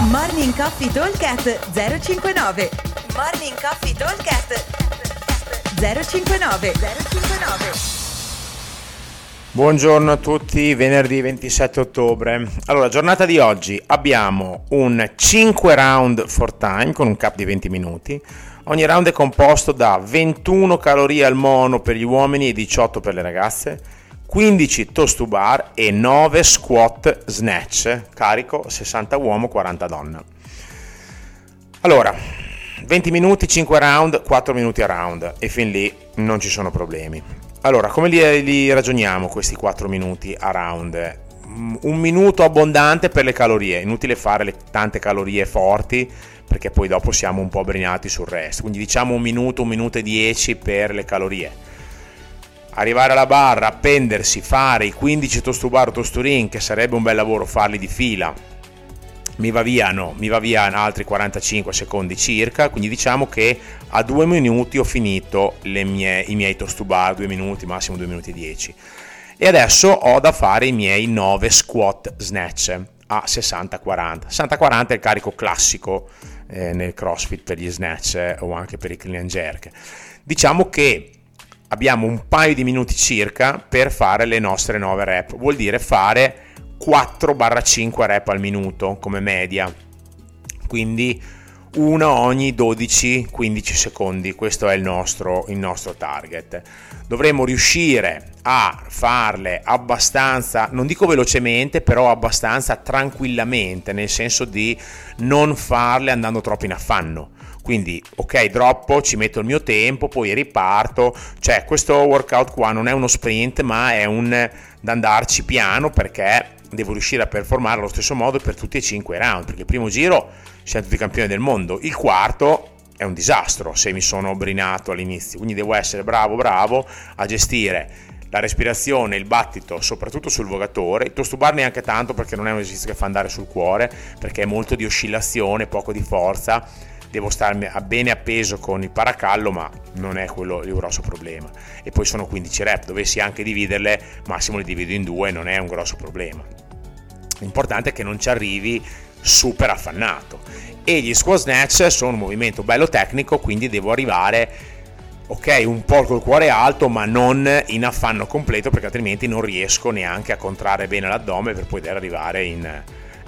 Morning Coffee Talkcast 059 Morning Coffee Talkcast 059 059 Buongiorno a tutti, venerdì 27 ottobre. Allora, giornata di oggi abbiamo un 5 round for time con un cap di 20 minuti. Ogni round è composto da 21 calorie al mono per gli uomini e 18 per le ragazze 15 toast to bar e 9 squat snatch, carico 60 uomo, 40 donna. Allora, 20 minuti, 5 round, 4 minuti a round e fin lì non ci sono problemi. Allora, come li, li ragioniamo questi 4 minuti a round? Un minuto abbondante per le calorie, inutile fare le tante calorie forti perché poi dopo siamo un po' brinati sul resto. Quindi diciamo un minuto, un minuto e 10 per le calorie arrivare alla barra, appendersi, fare i 15 tostubar o tosturin, che sarebbe un bel lavoro farli di fila, mi va via, no, mi va via altri 45 secondi circa, quindi diciamo che a due minuti ho finito mie, i miei tostubar, due minuti, massimo due minuti e 10. E adesso ho da fare i miei 9 squat snatch a 60-40. 60-40 è il carico classico eh, nel CrossFit per gli snatch eh, o anche per i clean and jerk. Diciamo che abbiamo un paio di minuti circa per fare le nostre 9 rep, vuol dire fare 4-5 rep al minuto come media, quindi una ogni 12-15 secondi, questo è il nostro, il nostro target. Dovremmo riuscire a farle abbastanza, non dico velocemente, però abbastanza tranquillamente, nel senso di non farle andando troppo in affanno quindi, ok, droppo, ci metto il mio tempo, poi riparto. Cioè, questo workout qua non è uno sprint, ma è un da andarci piano perché devo riuscire a performare allo stesso modo per tutti e cinque i round. Perché il primo giro siamo tutti campioni del mondo, il quarto è un disastro se mi sono brinato all'inizio. Quindi devo essere bravo, bravo a gestire la respirazione, il battito, soprattutto sul vogatore, il toast to bar neanche tanto perché non è un esercizio che fa andare sul cuore, perché è molto di oscillazione, poco di forza devo starmi bene appeso con il paracallo, ma non è quello il grosso problema. E poi sono 15 rep, dovessi anche dividerle, massimo le divido in due, non è un grosso problema. L'importante è che non ci arrivi super affannato. E gli squat snatch sono un movimento bello tecnico, quindi devo arrivare ok, un po' col cuore alto, ma non in affanno completo, perché altrimenti non riesco neanche a contrarre bene l'addome per poter arrivare in,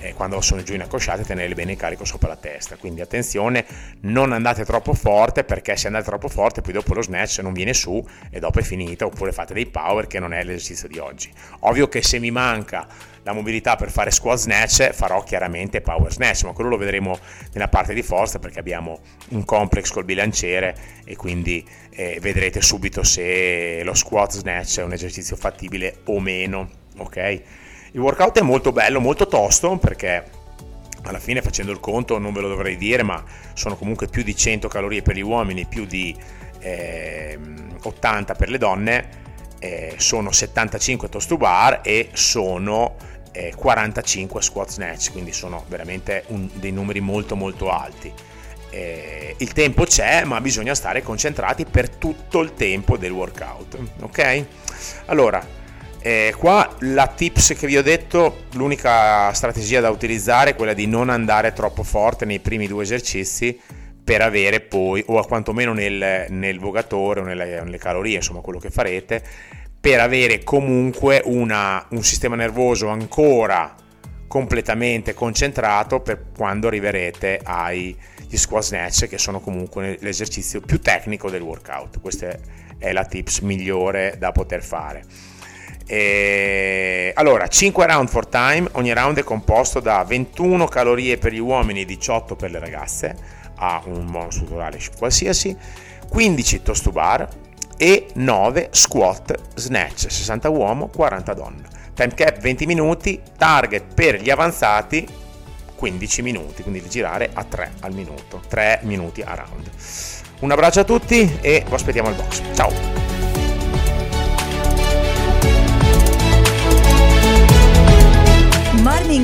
eh, quando sono giù in accosciate tenere bene il carico sopra la testa. Quindi attenzione non andate troppo forte perché se andate troppo forte poi dopo lo snatch non viene su e dopo è finita oppure fate dei power che non è l'esercizio di oggi. Ovvio che se mi manca la mobilità per fare squat snatch farò chiaramente power snatch ma quello lo vedremo nella parte di forza perché abbiamo un complex col bilanciere e quindi eh, vedrete subito se lo squat snatch è un esercizio fattibile o meno ok il workout è molto bello, molto tosto perché alla fine facendo il conto non ve lo dovrei dire, ma sono comunque più di 100 calorie per gli uomini, più di eh, 80 per le donne, eh, sono 75 toast to bar e sono eh, 45 squat snatch, quindi sono veramente un, dei numeri molto molto alti. Eh, il tempo c'è, ma bisogna stare concentrati per tutto il tempo del workout, ok? Allora, eh, qua la tips che vi ho detto, l'unica strategia da utilizzare è quella di non andare troppo forte nei primi due esercizi per avere poi, o quantomeno nel, nel vogatore o nelle, nelle, calorie, insomma quello che farete, per avere comunque una, un sistema nervoso ancora completamente concentrato per quando arriverete agli squat snatch che sono comunque l'esercizio più tecnico del workout. Questa è la tips migliore da poter fare. E... Allora, 5 round for time, ogni round è composto da 21 calorie per gli uomini e 18 per le ragazze, a un bonus tutoriale qualsiasi, 15 toast to bar e 9 squat snatch, 60 uomo, 40 donna. Time cap 20 minuti, target per gli avanzati 15 minuti, quindi girare a 3 al minuto, 3 minuti a round. Un abbraccio a tutti e vi aspettiamo al box. Ciao!